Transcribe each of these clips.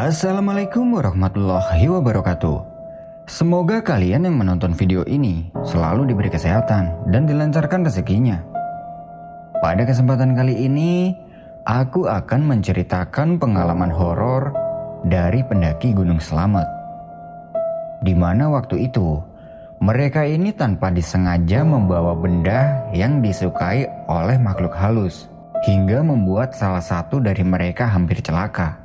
Assalamualaikum warahmatullahi wabarakatuh. Semoga kalian yang menonton video ini selalu diberi kesehatan dan dilancarkan rezekinya. Pada kesempatan kali ini, aku akan menceritakan pengalaman horor dari pendaki Gunung Selamet. Di mana waktu itu, mereka ini tanpa disengaja membawa benda yang disukai oleh makhluk halus, hingga membuat salah satu dari mereka hampir celaka.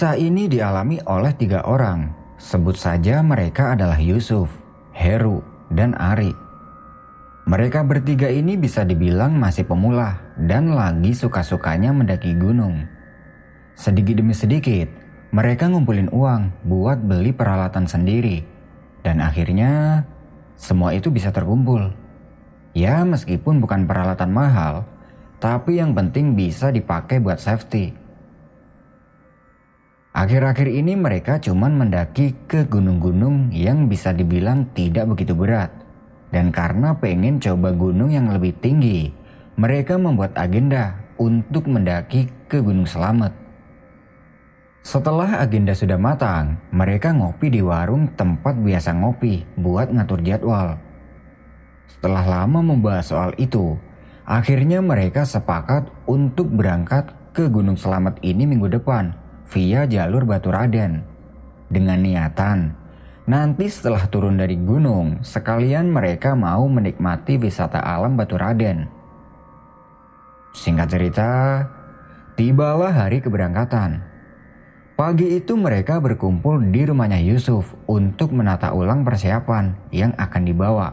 Kisah ini dialami oleh tiga orang. Sebut saja mereka adalah Yusuf, Heru, dan Ari. Mereka bertiga ini bisa dibilang masih pemula dan lagi suka-sukanya mendaki gunung. Sedikit demi sedikit, mereka ngumpulin uang buat beli peralatan sendiri. Dan akhirnya, semua itu bisa terkumpul. Ya meskipun bukan peralatan mahal, tapi yang penting bisa dipakai buat safety. Akhir-akhir ini mereka cuma mendaki ke gunung-gunung yang bisa dibilang tidak begitu berat. Dan karena pengen coba gunung yang lebih tinggi, mereka membuat agenda untuk mendaki ke Gunung Selamet. Setelah agenda sudah matang, mereka ngopi di warung tempat biasa ngopi buat ngatur jadwal. Setelah lama membahas soal itu, akhirnya mereka sepakat untuk berangkat ke Gunung Selamet ini minggu depan via jalur Batu Raden. Dengan niatan, nanti setelah turun dari gunung, sekalian mereka mau menikmati wisata alam Batu Raden. Singkat cerita, tibalah hari keberangkatan. Pagi itu mereka berkumpul di rumahnya Yusuf untuk menata ulang persiapan yang akan dibawa.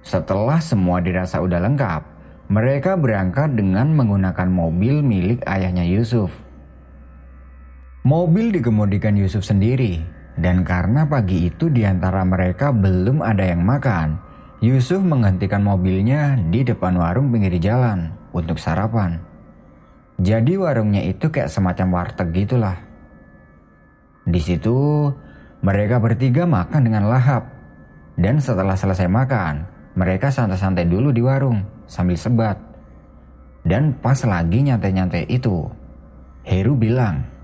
Setelah semua dirasa udah lengkap, mereka berangkat dengan menggunakan mobil milik ayahnya Yusuf. Mobil dikemudikan Yusuf sendiri, dan karena pagi itu di antara mereka belum ada yang makan, Yusuf menghentikan mobilnya di depan warung pinggir jalan untuk sarapan. Jadi warungnya itu kayak semacam warteg gitulah. Di situ mereka bertiga makan dengan lahap. Dan setelah selesai makan, mereka santai-santai dulu di warung sambil sebat. Dan pas lagi nyantai-nyantai itu, Heru bilang,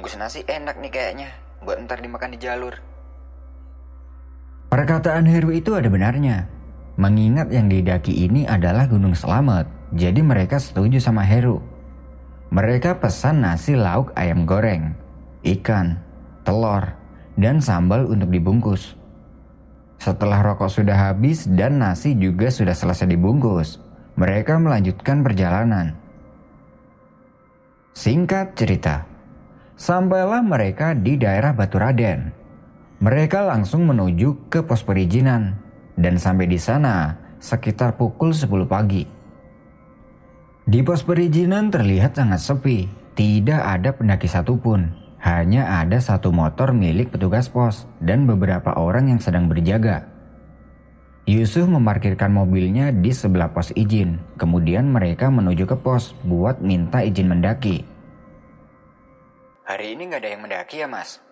Bungkus nasi enak nih kayaknya, buat ntar dimakan di jalur. Perkataan Heru itu ada benarnya. Mengingat yang didaki ini adalah Gunung Selamat, jadi mereka setuju sama Heru. Mereka pesan nasi lauk ayam goreng, ikan, telur, dan sambal untuk dibungkus. Setelah rokok sudah habis dan nasi juga sudah selesai dibungkus, mereka melanjutkan perjalanan. Singkat cerita, Sampailah mereka di daerah Batu Raden. Mereka langsung menuju ke pos perizinan dan sampai di sana sekitar pukul 10 pagi. Di pos perizinan terlihat sangat sepi, tidak ada pendaki satupun. Hanya ada satu motor milik petugas pos dan beberapa orang yang sedang berjaga. Yusuf memarkirkan mobilnya di sebelah pos izin, kemudian mereka menuju ke pos buat minta izin mendaki. Hari ini nggak ada yang mendaki ya mas?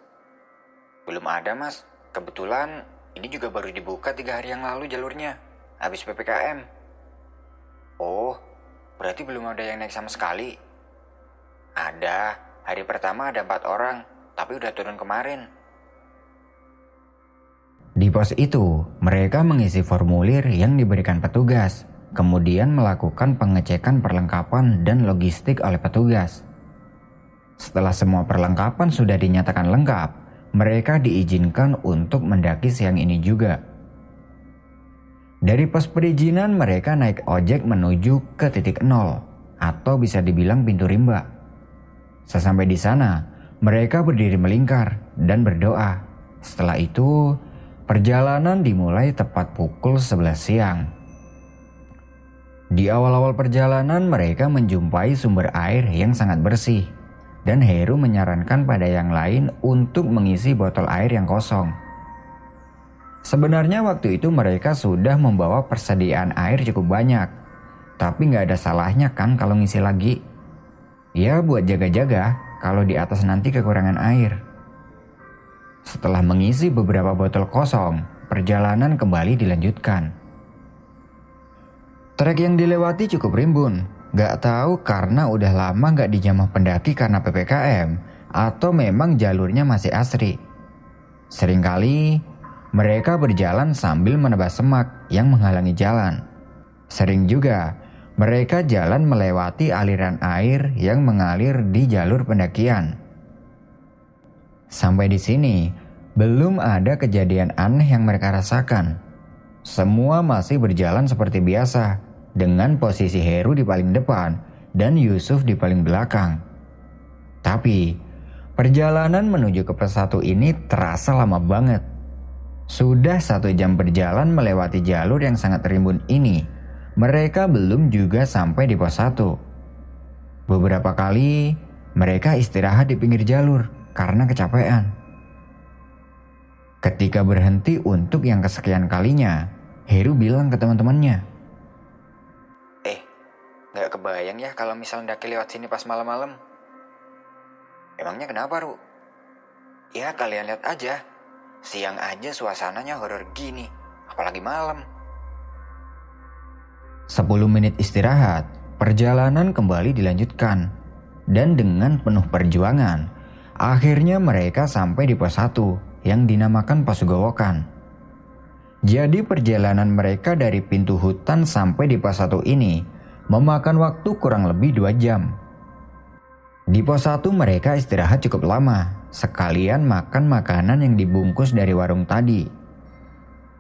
Belum ada mas. Kebetulan ini juga baru dibuka tiga hari yang lalu jalurnya. Habis PPKM. Oh, berarti belum ada yang naik sama sekali. Ada. Hari pertama ada empat orang, tapi udah turun kemarin. Di pos itu, mereka mengisi formulir yang diberikan petugas, kemudian melakukan pengecekan perlengkapan dan logistik oleh petugas. Setelah semua perlengkapan sudah dinyatakan lengkap, mereka diizinkan untuk mendaki siang ini juga. Dari pos perizinan mereka naik ojek menuju ke titik nol atau bisa dibilang pintu rimba. Sesampai di sana, mereka berdiri melingkar dan berdoa. Setelah itu, perjalanan dimulai tepat pukul 11 siang. Di awal-awal perjalanan mereka menjumpai sumber air yang sangat bersih dan Heru menyarankan pada yang lain untuk mengisi botol air yang kosong. Sebenarnya waktu itu mereka sudah membawa persediaan air cukup banyak, tapi nggak ada salahnya kan kalau ngisi lagi. Ya buat jaga-jaga kalau di atas nanti kekurangan air. Setelah mengisi beberapa botol kosong, perjalanan kembali dilanjutkan. Trek yang dilewati cukup rimbun, gak tahu karena udah lama gak dijamah pendaki karena PPKM atau memang jalurnya masih asri. Seringkali mereka berjalan sambil menebas semak yang menghalangi jalan. Sering juga mereka jalan melewati aliran air yang mengalir di jalur pendakian. Sampai di sini, belum ada kejadian aneh yang mereka rasakan. Semua masih berjalan seperti biasa, dengan posisi Heru di paling depan dan Yusuf di paling belakang. Tapi, perjalanan menuju ke pos satu ini terasa lama banget. Sudah satu jam berjalan melewati jalur yang sangat rimbun ini, mereka belum juga sampai di pos satu. Beberapa kali, mereka istirahat di pinggir jalur karena kecapean. Ketika berhenti untuk yang kesekian kalinya, Heru bilang ke teman-temannya, gak kebayang ya kalau misalnya Daki lewat sini pas malam-malam. Emangnya kenapa, Ru? Ya kalian lihat aja, siang aja suasananya horor gini, apalagi malam. 10 menit istirahat, perjalanan kembali dilanjutkan. Dan dengan penuh perjuangan, Akhirnya mereka sampai di pos 1 yang dinamakan pos Gowokan. Jadi perjalanan mereka dari pintu hutan sampai di pos 1 ini memakan waktu kurang lebih 2 jam. Di pos 1 mereka istirahat cukup lama, sekalian makan makanan yang dibungkus dari warung tadi.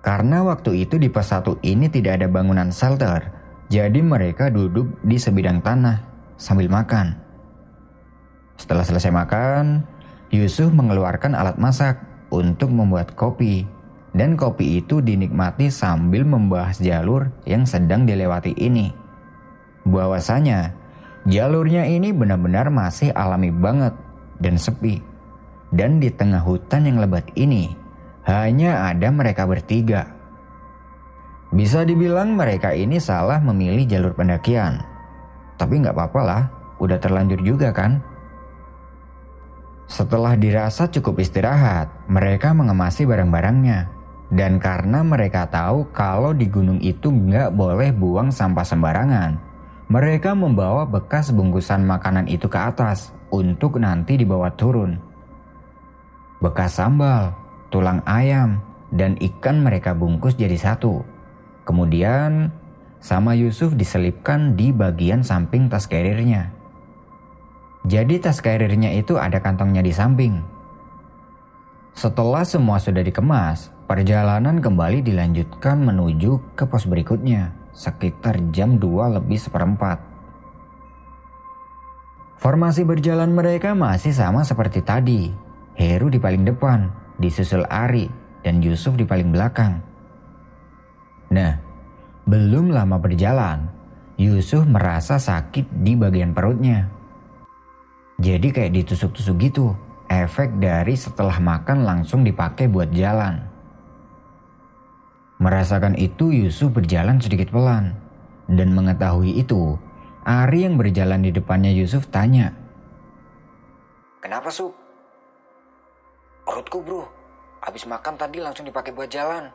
Karena waktu itu di pos 1 ini tidak ada bangunan shelter, jadi mereka duduk di sebidang tanah sambil makan. Setelah selesai makan, Yusuf mengeluarkan alat masak untuk membuat kopi. Dan kopi itu dinikmati sambil membahas jalur yang sedang dilewati ini. Bahwasanya, jalurnya ini benar-benar masih alami banget dan sepi. Dan di tengah hutan yang lebat ini, hanya ada mereka bertiga. Bisa dibilang mereka ini salah memilih jalur pendakian. Tapi nggak apa-apa lah, udah terlanjur juga kan. Setelah dirasa cukup istirahat, mereka mengemasi barang-barangnya. Dan karena mereka tahu kalau di gunung itu nggak boleh buang sampah sembarangan, mereka membawa bekas bungkusan makanan itu ke atas untuk nanti dibawa turun. Bekas sambal, tulang ayam, dan ikan mereka bungkus jadi satu. Kemudian, sama Yusuf diselipkan di bagian samping tas carriernya. Jadi tas karirnya itu ada kantongnya di samping. Setelah semua sudah dikemas, perjalanan kembali dilanjutkan menuju ke pos berikutnya, sekitar jam 2 lebih seperempat. Formasi berjalan mereka masih sama seperti tadi. Heru di paling depan, disusul Ari, dan Yusuf di paling belakang. Nah, belum lama berjalan, Yusuf merasa sakit di bagian perutnya. Jadi kayak ditusuk-tusuk gitu. Efek dari setelah makan langsung dipakai buat jalan. Merasakan itu Yusuf berjalan sedikit pelan. Dan mengetahui itu, Ari yang berjalan di depannya Yusuf tanya. Kenapa Sup? Perutku bro, habis makan tadi langsung dipakai buat jalan.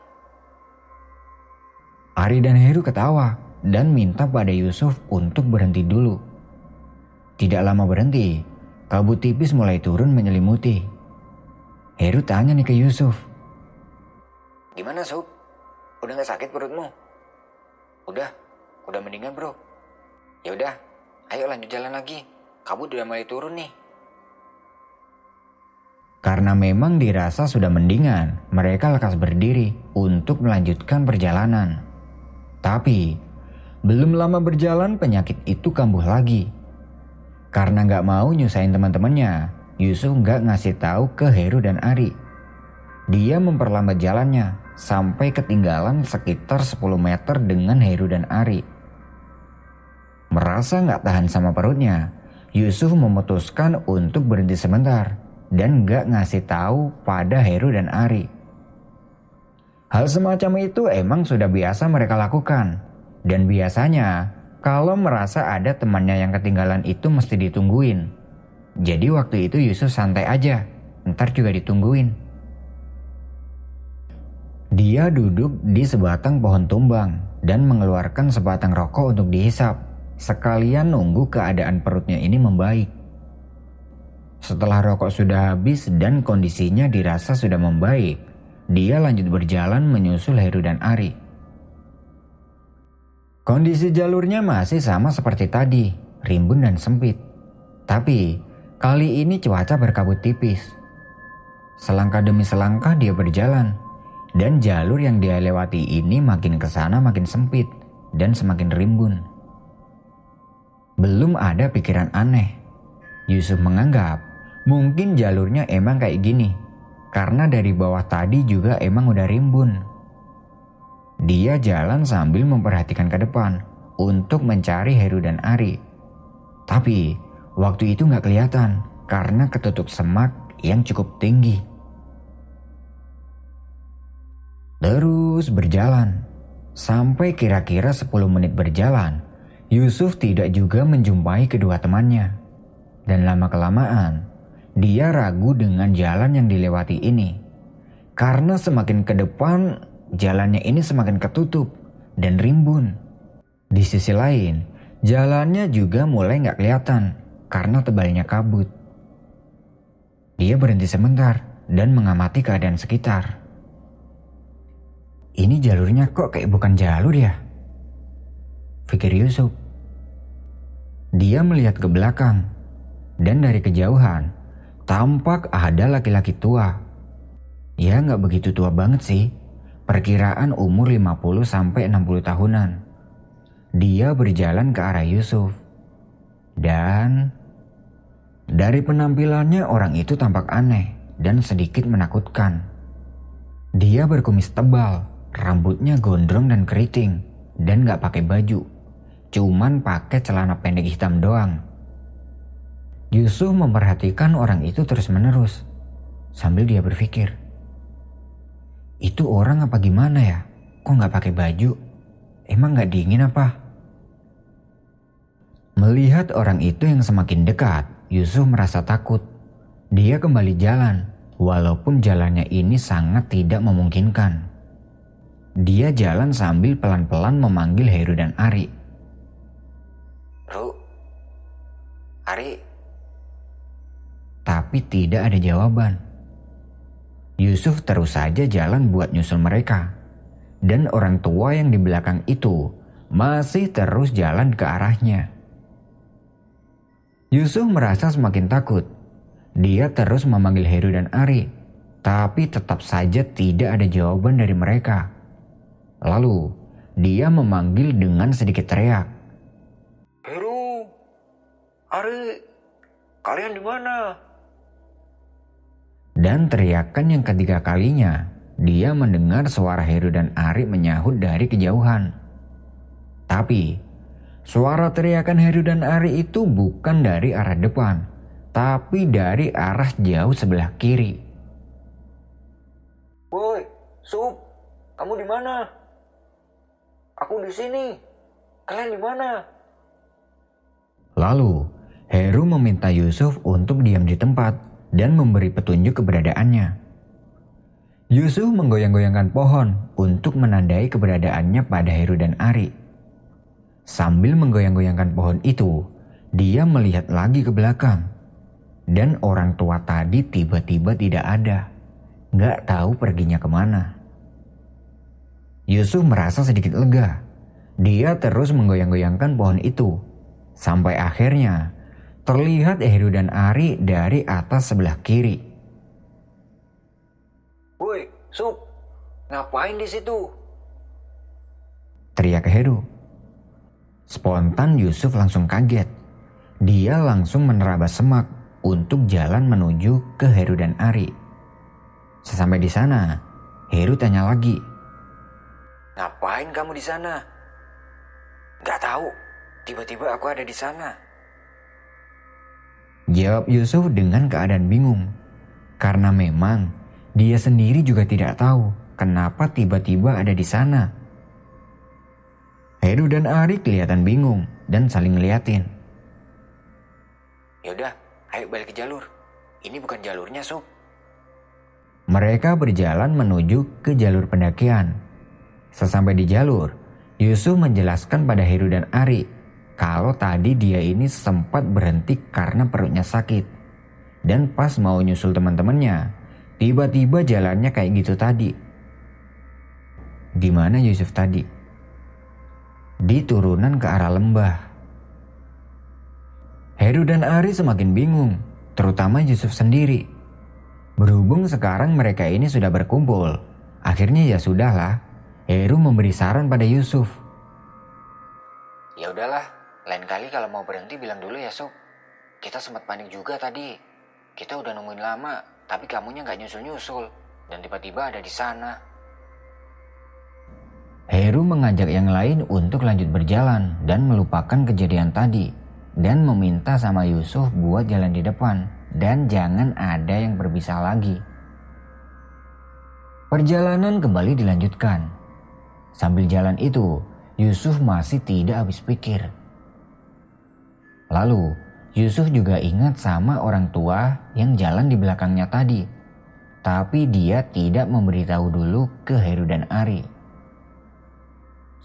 Ari dan Heru ketawa dan minta pada Yusuf untuk berhenti dulu. Tidak lama berhenti, Kabut tipis mulai turun menyelimuti. Heru tanya nih ke Yusuf. Gimana Sup? Udah gak sakit perutmu? Udah, udah mendingan bro. Ya udah, ayo lanjut jalan lagi. Kabut udah mulai turun nih. Karena memang dirasa sudah mendingan, mereka lekas berdiri untuk melanjutkan perjalanan. Tapi, belum lama berjalan penyakit itu kambuh lagi karena nggak mau nyusahin teman-temannya, Yusuf nggak ngasih tahu ke Heru dan Ari. Dia memperlambat jalannya sampai ketinggalan sekitar 10 meter dengan Heru dan Ari. Merasa nggak tahan sama perutnya, Yusuf memutuskan untuk berhenti sebentar dan nggak ngasih tahu pada Heru dan Ari. Hal semacam itu emang sudah biasa mereka lakukan. Dan biasanya kalau merasa ada temannya yang ketinggalan itu mesti ditungguin. Jadi waktu itu Yusuf santai aja, ntar juga ditungguin. Dia duduk di sebatang pohon tumbang dan mengeluarkan sebatang rokok untuk dihisap, sekalian nunggu keadaan perutnya ini membaik. Setelah rokok sudah habis dan kondisinya dirasa sudah membaik, dia lanjut berjalan menyusul Heru dan Ari. Kondisi jalurnya masih sama seperti tadi, rimbun dan sempit. Tapi kali ini cuaca berkabut tipis. Selangkah demi selangkah dia berjalan, dan jalur yang dia lewati ini makin ke sana makin sempit dan semakin rimbun. Belum ada pikiran aneh. Yusuf menganggap mungkin jalurnya emang kayak gini, karena dari bawah tadi juga emang udah rimbun. Dia jalan sambil memperhatikan ke depan untuk mencari Heru dan Ari. Tapi waktu itu nggak kelihatan karena ketutup semak yang cukup tinggi. Terus berjalan. Sampai kira-kira 10 menit berjalan, Yusuf tidak juga menjumpai kedua temannya. Dan lama-kelamaan, dia ragu dengan jalan yang dilewati ini. Karena semakin ke depan, jalannya ini semakin ketutup dan rimbun. Di sisi lain, jalannya juga mulai nggak kelihatan karena tebalnya kabut. Dia berhenti sebentar dan mengamati keadaan sekitar. Ini jalurnya kok kayak bukan jalur ya? Pikir Yusuf. Dia melihat ke belakang dan dari kejauhan tampak ada laki-laki tua. Ya nggak begitu tua banget sih, Perkiraan umur 50 sampai 60 tahunan. Dia berjalan ke arah Yusuf. Dan dari penampilannya orang itu tampak aneh dan sedikit menakutkan. Dia berkumis tebal, rambutnya gondrong dan keriting, dan gak pakai baju. Cuman pakai celana pendek hitam doang. Yusuf memperhatikan orang itu terus menerus, sambil dia berpikir, itu orang apa gimana ya? Kok nggak pakai baju? Emang nggak dingin apa? Melihat orang itu yang semakin dekat, Yusuf merasa takut. Dia kembali jalan, walaupun jalannya ini sangat tidak memungkinkan. Dia jalan sambil pelan-pelan memanggil Heru dan Ari. Ru, Ari. Tapi tidak ada jawaban. Yusuf terus saja jalan buat nyusul mereka. Dan orang tua yang di belakang itu masih terus jalan ke arahnya. Yusuf merasa semakin takut. Dia terus memanggil Heru dan Ari, tapi tetap saja tidak ada jawaban dari mereka. Lalu, dia memanggil dengan sedikit teriak. Heru, Ari, kalian di mana? Dan teriakan yang ketiga kalinya, dia mendengar suara Heru dan Ari menyahut dari kejauhan. Tapi, suara teriakan Heru dan Ari itu bukan dari arah depan, tapi dari arah jauh sebelah kiri. Woi, Sup, kamu di mana? Aku di sini. Kalian di mana? Lalu, Heru meminta Yusuf untuk diam di tempat dan memberi petunjuk keberadaannya. Yusuf menggoyang-goyangkan pohon untuk menandai keberadaannya pada Heru dan Ari. Sambil menggoyang-goyangkan pohon itu, dia melihat lagi ke belakang. Dan orang tua tadi tiba-tiba tidak ada. Gak tahu perginya ke mana. Yusuf merasa sedikit lega. Dia terus menggoyang-goyangkan pohon itu. Sampai akhirnya terlihat Heru dan Ari dari atas sebelah kiri. Woi, Sup, ngapain di situ? Teriak Heru. Spontan Yusuf langsung kaget. Dia langsung menerabas semak untuk jalan menuju ke Heru dan Ari. Sesampai di sana, Heru tanya lagi. Ngapain kamu di sana? Gak tahu. Tiba-tiba aku ada di sana. Jawab Yusuf dengan keadaan bingung. Karena memang dia sendiri juga tidak tahu kenapa tiba-tiba ada di sana. Heru dan Ari kelihatan bingung dan saling ngeliatin. Yaudah, ayo balik ke jalur. Ini bukan jalurnya, Sob. Mereka berjalan menuju ke jalur pendakian. Sesampai di jalur, Yusuf menjelaskan pada Heru dan Ari kalau tadi dia ini sempat berhenti karena perutnya sakit. Dan pas mau nyusul teman-temannya, tiba-tiba jalannya kayak gitu tadi. Di mana Yusuf tadi? Di turunan ke arah lembah. Heru dan Ari semakin bingung, terutama Yusuf sendiri. Berhubung sekarang mereka ini sudah berkumpul, akhirnya ya sudahlah, Heru memberi saran pada Yusuf. Ya udahlah, lain kali kalau mau berhenti bilang dulu ya Sob. Kita sempat panik juga tadi. Kita udah nungguin lama, tapi kamunya nggak nyusul-nyusul. Dan tiba-tiba ada di sana. Heru mengajak yang lain untuk lanjut berjalan dan melupakan kejadian tadi. Dan meminta sama Yusuf buat jalan di depan. Dan jangan ada yang berpisah lagi. Perjalanan kembali dilanjutkan. Sambil jalan itu, Yusuf masih tidak habis pikir. Lalu, Yusuf juga ingat sama orang tua yang jalan di belakangnya tadi. Tapi dia tidak memberitahu dulu ke Heru dan Ari.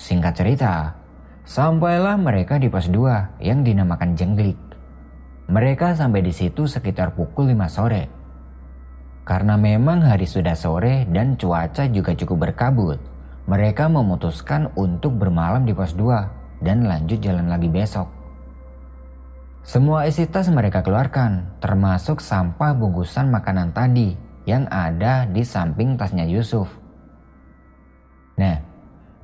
Singkat cerita, sampailah mereka di pos 2 yang dinamakan Jenglik. Mereka sampai di situ sekitar pukul 5 sore. Karena memang hari sudah sore dan cuaca juga cukup berkabut, mereka memutuskan untuk bermalam di pos 2 dan lanjut jalan lagi besok. Semua isi tas mereka keluarkan, termasuk sampah bungkusan makanan tadi yang ada di samping tasnya Yusuf. Nah,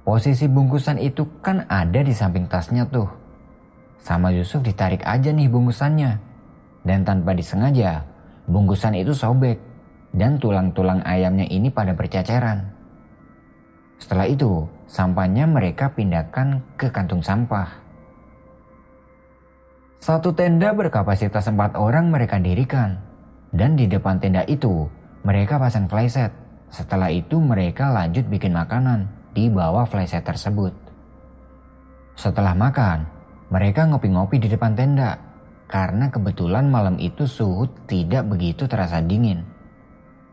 posisi bungkusan itu kan ada di samping tasnya tuh. Sama Yusuf ditarik aja nih bungkusannya. Dan tanpa disengaja, bungkusan itu sobek dan tulang-tulang ayamnya ini pada berceceran. Setelah itu, sampahnya mereka pindahkan ke kantung sampah. Satu tenda berkapasitas empat orang mereka dirikan. Dan di depan tenda itu, mereka pasang flyset. Setelah itu mereka lanjut bikin makanan di bawah flyset tersebut. Setelah makan, mereka ngopi-ngopi di depan tenda. Karena kebetulan malam itu suhu tidak begitu terasa dingin.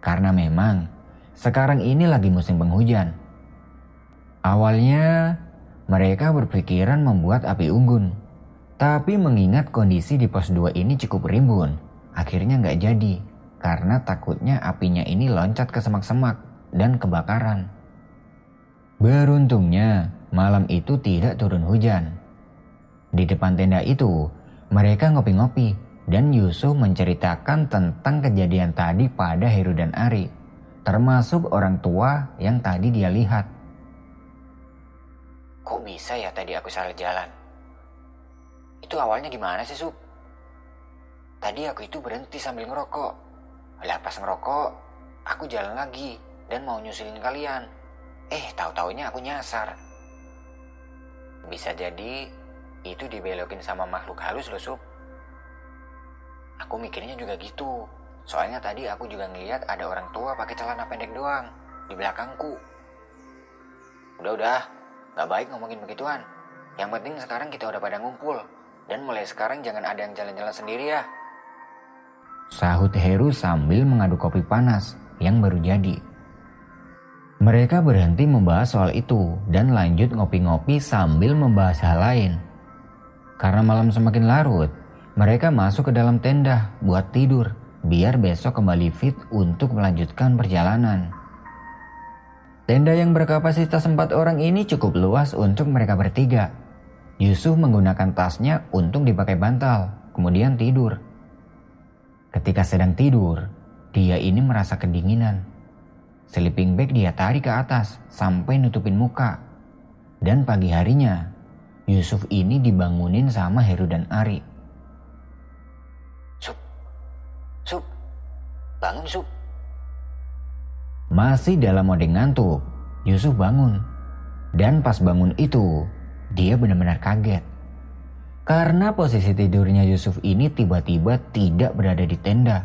Karena memang sekarang ini lagi musim penghujan Awalnya mereka berpikiran membuat api unggun. Tapi mengingat kondisi di pos 2 ini cukup rimbun, akhirnya nggak jadi karena takutnya apinya ini loncat ke semak-semak dan kebakaran. Beruntungnya malam itu tidak turun hujan. Di depan tenda itu, mereka ngopi-ngopi dan Yusuf menceritakan tentang kejadian tadi pada Heru dan Ari, termasuk orang tua yang tadi dia lihat. Kok bisa ya tadi aku salah jalan? Itu awalnya gimana sih, Sup? Tadi aku itu berhenti sambil ngerokok. Lah pas ngerokok, aku jalan lagi dan mau nyusulin kalian. Eh, tahu-taunya aku nyasar. Bisa jadi itu dibelokin sama makhluk halus loh, Sup. Aku mikirnya juga gitu. Soalnya tadi aku juga ngeliat ada orang tua pakai celana pendek doang di belakangku. Udah-udah, Gak baik ngomongin begituan. Yang penting sekarang kita udah pada ngumpul. Dan mulai sekarang jangan ada yang jalan-jalan sendiri ya. Sahut Heru sambil mengaduk kopi panas yang baru jadi. Mereka berhenti membahas soal itu dan lanjut ngopi-ngopi sambil membahas hal lain. Karena malam semakin larut, mereka masuk ke dalam tenda buat tidur biar besok kembali fit untuk melanjutkan perjalanan. Tenda yang berkapasitas empat orang ini cukup luas untuk mereka bertiga. Yusuf menggunakan tasnya untuk dipakai bantal, kemudian tidur. Ketika sedang tidur, dia ini merasa kedinginan. Sleeping bag dia tarik ke atas sampai nutupin muka. Dan pagi harinya, Yusuf ini dibangunin sama Heru dan Ari. Sup, Sup, bangun Sup. Masih dalam mode ngantuk, Yusuf bangun. Dan pas bangun itu, dia benar-benar kaget. Karena posisi tidurnya Yusuf ini tiba-tiba tidak berada di tenda,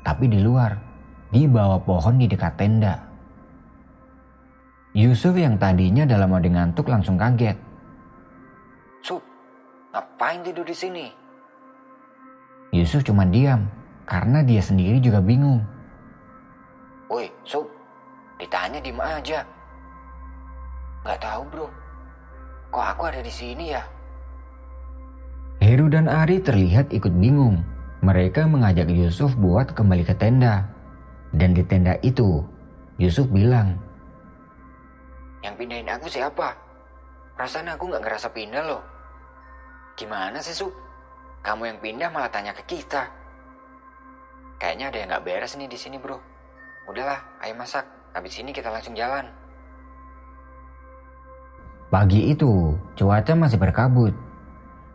tapi di luar, di bawah pohon di dekat tenda. Yusuf yang tadinya dalam mode ngantuk langsung kaget. Sup, ngapain tidur di sini? Yusuf cuma diam, karena dia sendiri juga bingung. Woi, Sub, ditanya diem aja. Gak tahu bro, kok aku ada di sini ya? Heru dan Ari terlihat ikut bingung. Mereka mengajak Yusuf buat kembali ke tenda. Dan di tenda itu, Yusuf bilang, Yang pindahin aku siapa? Perasaan aku gak ngerasa pindah loh. Gimana sih, Sub? Kamu yang pindah malah tanya ke kita. Kayaknya ada yang gak beres nih di sini, bro. Udahlah, ayo masak. Habis ini kita langsung jalan. Pagi itu, cuaca masih berkabut.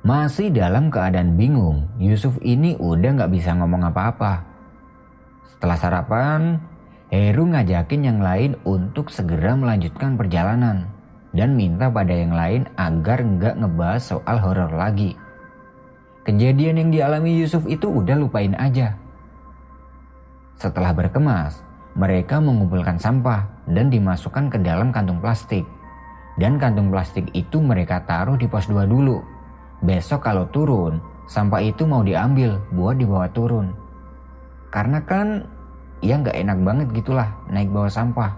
Masih dalam keadaan bingung, Yusuf ini udah gak bisa ngomong apa-apa. Setelah sarapan, Heru ngajakin yang lain untuk segera melanjutkan perjalanan dan minta pada yang lain agar nggak ngebahas soal horor lagi. Kejadian yang dialami Yusuf itu udah lupain aja. Setelah berkemas, mereka mengumpulkan sampah dan dimasukkan ke dalam kantung plastik. Dan kantung plastik itu mereka taruh di pos 2 dulu. Besok kalau turun, sampah itu mau diambil buat dibawa turun. Karena kan ya nggak enak banget gitulah naik bawa sampah.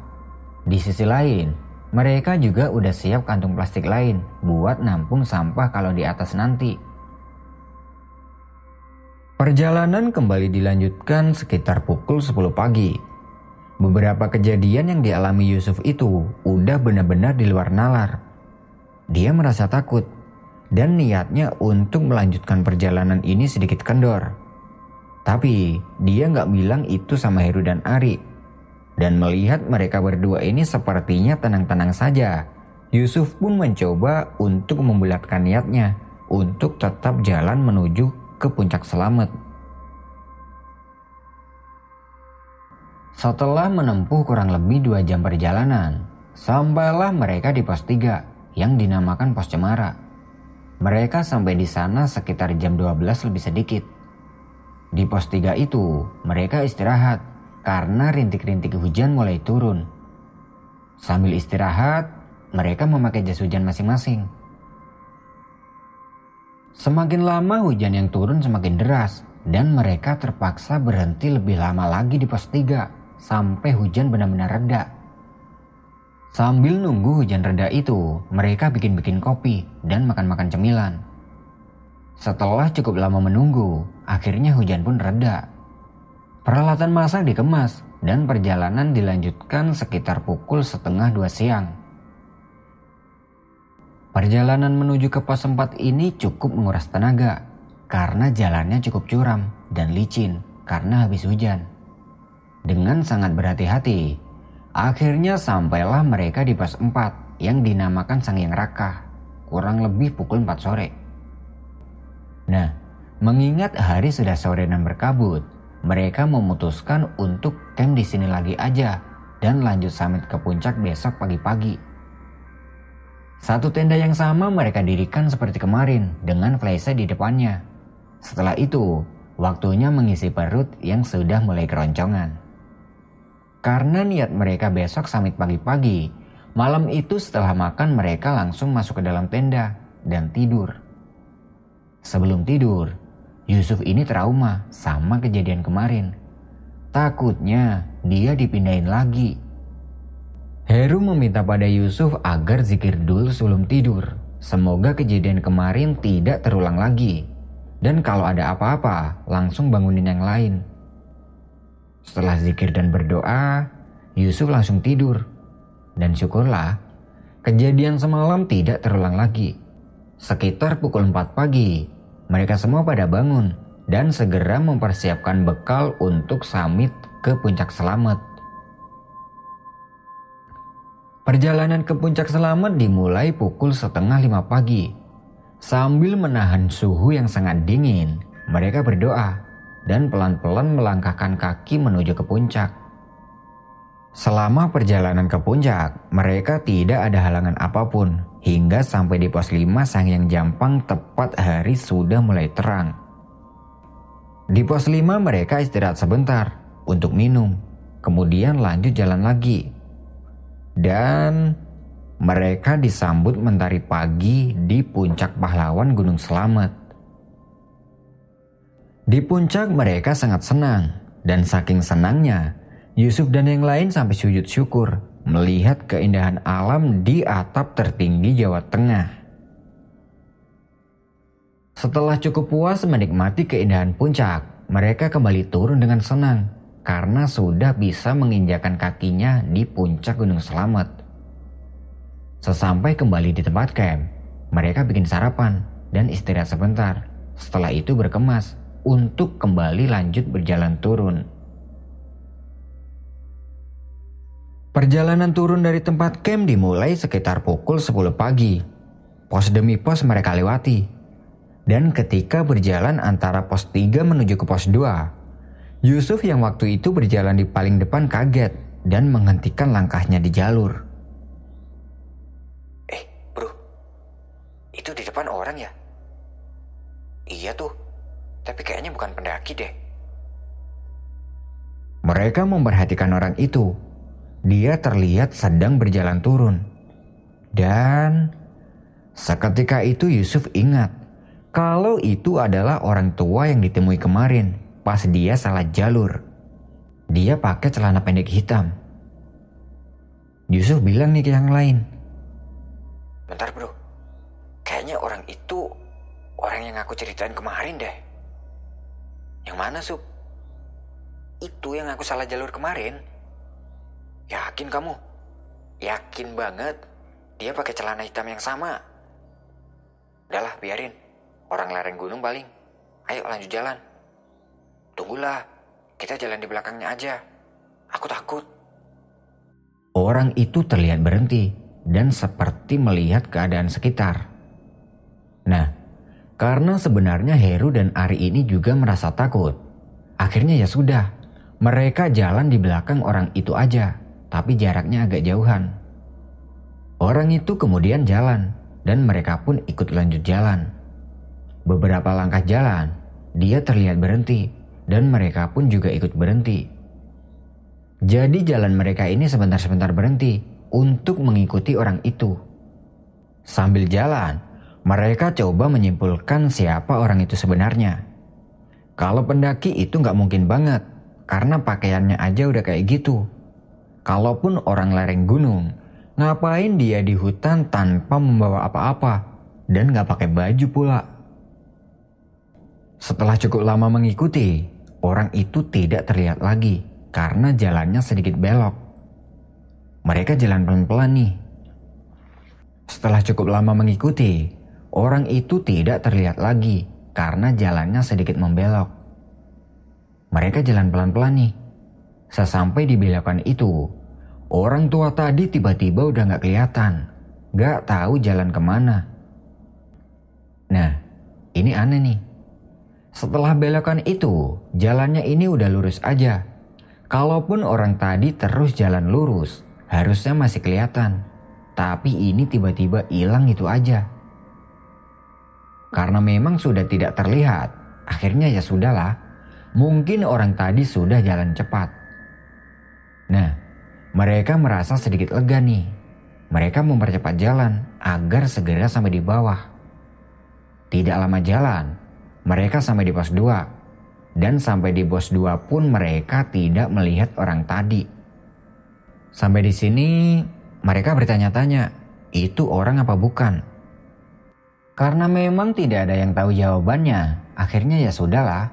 Di sisi lain, mereka juga udah siap kantung plastik lain buat nampung sampah kalau di atas nanti. Perjalanan kembali dilanjutkan sekitar pukul 10 pagi. Beberapa kejadian yang dialami Yusuf itu udah benar-benar di luar nalar. Dia merasa takut dan niatnya untuk melanjutkan perjalanan ini sedikit kendor. Tapi dia nggak bilang itu sama Heru dan Ari. Dan melihat mereka berdua ini sepertinya tenang-tenang saja, Yusuf pun mencoba untuk membulatkan niatnya untuk tetap jalan menuju ke puncak selamat. Setelah menempuh kurang lebih dua jam perjalanan, sampailah mereka di pos 3 yang dinamakan pos Cemara. Mereka sampai di sana sekitar jam 12 lebih sedikit. Di pos 3 itu, mereka istirahat karena rintik-rintik hujan mulai turun. Sambil istirahat, mereka memakai jas hujan masing-masing. Semakin lama hujan yang turun semakin deras dan mereka terpaksa berhenti lebih lama lagi di pos 3 sampai hujan benar-benar reda. Sambil nunggu hujan reda itu, mereka bikin-bikin kopi dan makan-makan cemilan. Setelah cukup lama menunggu, akhirnya hujan pun reda. Peralatan masak dikemas dan perjalanan dilanjutkan sekitar pukul setengah dua siang. Perjalanan menuju ke pos 4 ini cukup menguras tenaga karena jalannya cukup curam dan licin karena habis hujan. Dengan sangat berhati-hati, akhirnya sampailah mereka di pos 4 yang dinamakan Sang Yang Raka, kurang lebih pukul 4 sore. Nah, mengingat hari sudah sore dan berkabut, mereka memutuskan untuk camp di sini lagi aja dan lanjut summit ke puncak besok pagi-pagi. Satu tenda yang sama mereka dirikan seperti kemarin dengan flyset di depannya. Setelah itu, waktunya mengisi perut yang sudah mulai keroncongan. Karena niat mereka besok summit pagi-pagi, malam itu setelah makan mereka langsung masuk ke dalam tenda dan tidur. Sebelum tidur, Yusuf ini trauma sama kejadian kemarin. Takutnya dia dipindahin lagi Heru meminta pada Yusuf agar zikir dulu sebelum tidur. Semoga kejadian kemarin tidak terulang lagi. Dan kalau ada apa-apa, langsung bangunin yang lain. Setelah zikir dan berdoa, Yusuf langsung tidur. Dan syukurlah, kejadian semalam tidak terulang lagi. Sekitar pukul 4 pagi, mereka semua pada bangun dan segera mempersiapkan bekal untuk samit ke puncak selamat. Perjalanan ke puncak selamat dimulai pukul setengah lima pagi. Sambil menahan suhu yang sangat dingin, mereka berdoa dan pelan-pelan melangkahkan kaki menuju ke puncak. Selama perjalanan ke puncak, mereka tidak ada halangan apa pun hingga sampai di pos 5 sang yang Jampang tepat hari sudah mulai terang. Di pos 5 mereka istirahat sebentar untuk minum, kemudian lanjut jalan lagi dan mereka disambut mentari pagi di puncak pahlawan Gunung Selamat. Di puncak mereka sangat senang dan saking senangnya Yusuf dan yang lain sampai sujud syukur melihat keindahan alam di atap tertinggi Jawa Tengah. Setelah cukup puas menikmati keindahan puncak, mereka kembali turun dengan senang karena sudah bisa menginjakan kakinya di puncak Gunung Selamet. Sesampai kembali di tempat camp, mereka bikin sarapan dan istirahat sebentar. Setelah itu berkemas untuk kembali lanjut berjalan turun. Perjalanan turun dari tempat camp dimulai sekitar pukul 10 pagi. Pos demi pos mereka lewati. Dan ketika berjalan antara pos 3 menuju ke pos 2, Yusuf yang waktu itu berjalan di paling depan kaget dan menghentikan langkahnya di jalur. Eh, bro, itu di depan orang ya? Iya tuh, tapi kayaknya bukan pendaki deh. Mereka memperhatikan orang itu dia terlihat sedang berjalan turun. Dan seketika itu Yusuf ingat kalau itu adalah orang tua yang ditemui kemarin pas dia salah jalur. Dia pakai celana pendek hitam. Yusuf bilang nih ke yang lain. Bentar bro, kayaknya orang itu orang yang aku ceritain kemarin deh. Yang mana Sup? Itu yang aku salah jalur kemarin. Yakin kamu? Yakin banget dia pakai celana hitam yang sama. Udahlah, biarin. Orang lereng gunung paling. Ayo lanjut jalan. Tunggulah, kita jalan di belakangnya aja. Aku takut. Orang itu terlihat berhenti dan seperti melihat keadaan sekitar. Nah, karena sebenarnya Heru dan Ari ini juga merasa takut. Akhirnya ya sudah, mereka jalan di belakang orang itu aja tapi jaraknya agak jauhan. Orang itu kemudian jalan, dan mereka pun ikut lanjut jalan. Beberapa langkah jalan, dia terlihat berhenti, dan mereka pun juga ikut berhenti. Jadi jalan mereka ini sebentar-sebentar berhenti untuk mengikuti orang itu. Sambil jalan, mereka coba menyimpulkan siapa orang itu sebenarnya. Kalau pendaki itu nggak mungkin banget, karena pakaiannya aja udah kayak gitu. Kalaupun orang lereng gunung, ngapain dia di hutan tanpa membawa apa-apa dan gak pakai baju pula? Setelah cukup lama mengikuti, orang itu tidak terlihat lagi karena jalannya sedikit belok. Mereka jalan pelan-pelan nih. Setelah cukup lama mengikuti, orang itu tidak terlihat lagi karena jalannya sedikit membelok. Mereka jalan pelan-pelan nih Sesampai di belokan itu, orang tua tadi tiba-tiba udah gak kelihatan. Gak tahu jalan ke mana. Nah, ini aneh nih. Setelah belokan itu, jalannya ini udah lurus aja. Kalaupun orang tadi terus jalan lurus, harusnya masih kelihatan. Tapi ini tiba-tiba hilang itu aja. Karena memang sudah tidak terlihat, akhirnya ya sudahlah. Mungkin orang tadi sudah jalan cepat. Nah, mereka merasa sedikit lega nih. Mereka mempercepat jalan agar segera sampai di bawah. Tidak lama jalan, mereka sampai di pos 2. Dan sampai di pos 2 pun mereka tidak melihat orang tadi. Sampai di sini, mereka bertanya-tanya, itu orang apa bukan? Karena memang tidak ada yang tahu jawabannya, akhirnya ya sudahlah,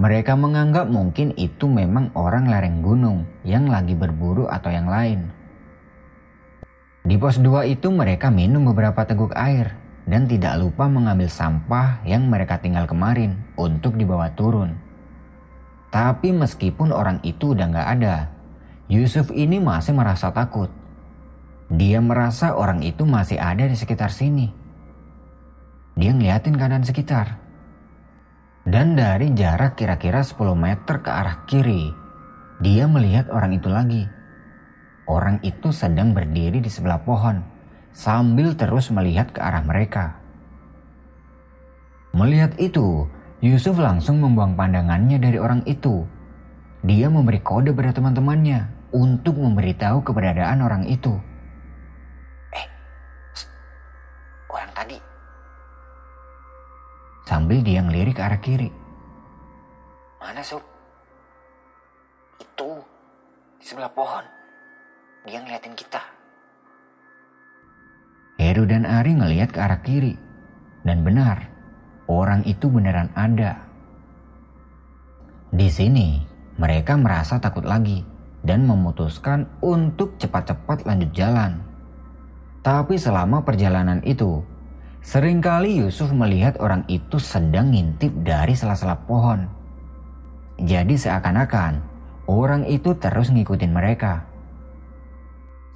mereka menganggap mungkin itu memang orang lereng gunung yang lagi berburu atau yang lain. Di pos 2 itu mereka minum beberapa teguk air dan tidak lupa mengambil sampah yang mereka tinggal kemarin untuk dibawa turun. Tapi meskipun orang itu udah gak ada, Yusuf ini masih merasa takut. Dia merasa orang itu masih ada di sekitar sini. Dia ngeliatin keadaan sekitar dan dari jarak kira-kira 10 meter ke arah kiri, dia melihat orang itu lagi. Orang itu sedang berdiri di sebelah pohon sambil terus melihat ke arah mereka. Melihat itu, Yusuf langsung membuang pandangannya dari orang itu. Dia memberi kode pada teman-temannya untuk memberitahu keberadaan orang itu. Sambil dia ngelirik ke arah kiri. Mana, Sob? Itu, di di sebelah pohon. Dia ngeliatin kita. Heru dan Ari ngelihat ke arah kiri. Dan benar, orang itu beneran ada. Di sini, mereka merasa takut lagi dan memutuskan untuk cepat-cepat lanjut jalan. Tapi selama perjalanan itu, sering kali Yusuf melihat orang itu sedang ngintip dari sela-sela pohon. Jadi seakan-akan orang itu terus ngikutin mereka.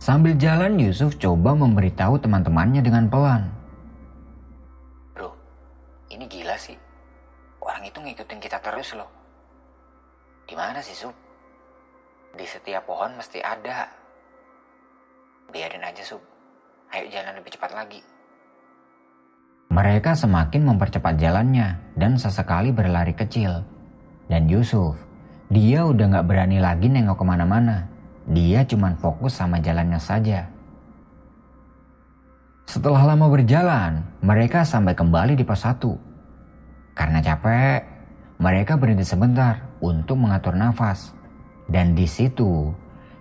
Sambil jalan Yusuf coba memberitahu teman-temannya dengan pelan. Bro, ini gila sih. Orang itu ngikutin kita terus loh. Di mana sih, Sup? Di setiap pohon mesti ada. Biarin aja, Sup. Ayo jalan lebih cepat lagi. Mereka semakin mempercepat jalannya dan sesekali berlari kecil. Dan Yusuf, dia udah gak berani lagi nengok ke mana-mana. Dia cuma fokus sama jalannya saja. Setelah lama berjalan, mereka sampai kembali di pos 1. Karena capek, mereka berhenti sebentar untuk mengatur nafas. Dan di situ,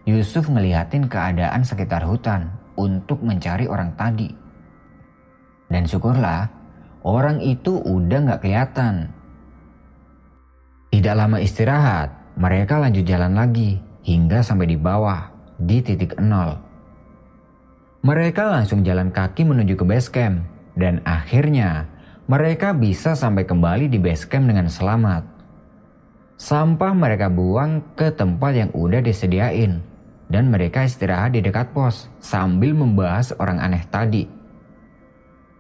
Yusuf ngeliatin keadaan sekitar hutan untuk mencari orang tadi. Dan syukurlah, orang itu udah gak kelihatan. Tidak lama istirahat, mereka lanjut jalan lagi hingga sampai di bawah, di titik nol. Mereka langsung jalan kaki menuju ke base camp, dan akhirnya mereka bisa sampai kembali di base camp dengan selamat. Sampah mereka buang ke tempat yang udah disediain, dan mereka istirahat di dekat pos sambil membahas orang aneh tadi.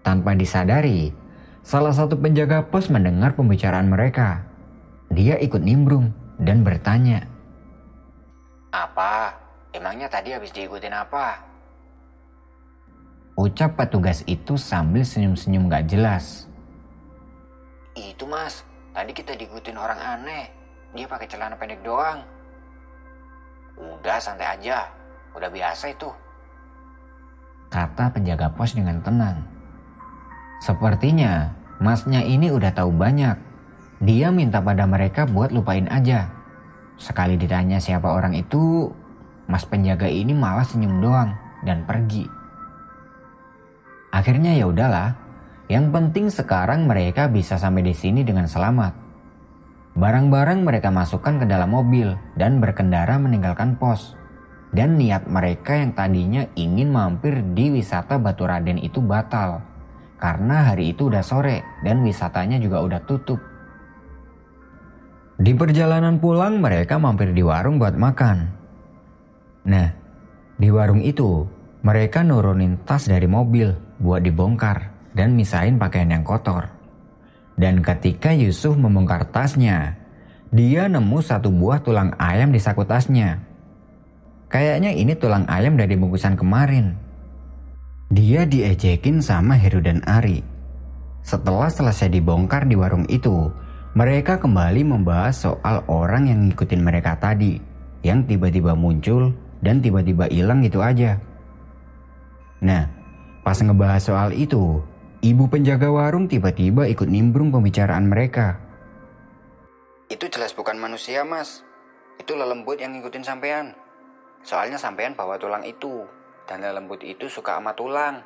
Tanpa disadari, salah satu penjaga pos mendengar pembicaraan mereka. Dia ikut nimbrung dan bertanya, apa? Emangnya tadi habis diikutin apa? Ucap petugas itu sambil senyum-senyum gak jelas. Itu mas, tadi kita diikutin orang aneh. Dia pakai celana pendek doang. Udah santai aja, udah biasa itu. Kata penjaga pos dengan tenang. Sepertinya masnya ini udah tahu banyak. Dia minta pada mereka buat lupain aja Sekali ditanya siapa orang itu, mas penjaga ini malah senyum doang dan pergi. Akhirnya ya udahlah, yang penting sekarang mereka bisa sampai di sini dengan selamat. Barang-barang mereka masukkan ke dalam mobil dan berkendara meninggalkan pos. Dan niat mereka yang tadinya ingin mampir di wisata Batu Raden itu batal. Karena hari itu udah sore dan wisatanya juga udah tutup. Di perjalanan pulang mereka mampir di warung buat makan. Nah, di warung itu mereka nurunin tas dari mobil buat dibongkar dan misahin pakaian yang kotor. Dan ketika Yusuf membongkar tasnya, dia nemu satu buah tulang ayam di saku tasnya. Kayaknya ini tulang ayam dari bungkusan kemarin. Dia diejekin sama Heru dan Ari. Setelah selesai dibongkar di warung itu, mereka kembali membahas soal orang yang ngikutin mereka tadi, yang tiba-tiba muncul dan tiba-tiba hilang gitu aja. Nah, pas ngebahas soal itu, ibu penjaga warung tiba-tiba ikut nimbrung pembicaraan mereka. Itu jelas bukan manusia, Mas. Itu lelembut yang ngikutin sampean. Soalnya sampean bawa tulang itu, dan lelembut itu suka sama tulang.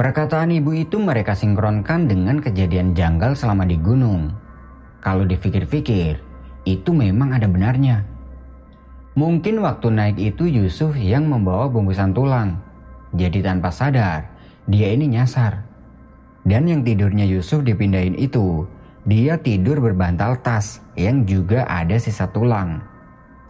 Perkataan ibu itu mereka sinkronkan dengan kejadian janggal selama di gunung. Kalau dipikir-pikir, itu memang ada benarnya. Mungkin waktu naik itu Yusuf yang membawa bungkusan tulang. Jadi tanpa sadar, dia ini nyasar. Dan yang tidurnya Yusuf dipindahin itu, dia tidur berbantal tas yang juga ada sisa tulang.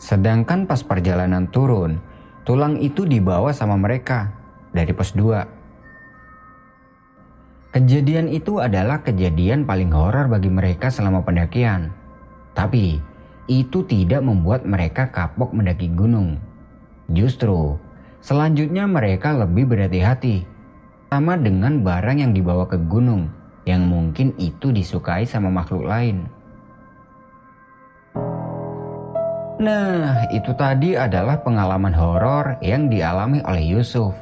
Sedangkan pas perjalanan turun, tulang itu dibawa sama mereka dari pos 2. Kejadian itu adalah kejadian paling horor bagi mereka selama pendakian. Tapi, itu tidak membuat mereka kapok mendaki gunung. Justru, selanjutnya mereka lebih berhati-hati. Sama dengan barang yang dibawa ke gunung, yang mungkin itu disukai sama makhluk lain. Nah, itu tadi adalah pengalaman horor yang dialami oleh Yusuf,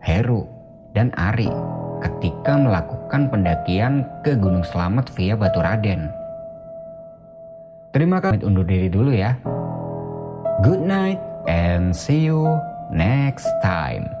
Heru, dan Ari ketika melakukan pendakian ke Gunung Selamat via Batu Raden. Terima kasih undur diri dulu ya. Good night and see you next time.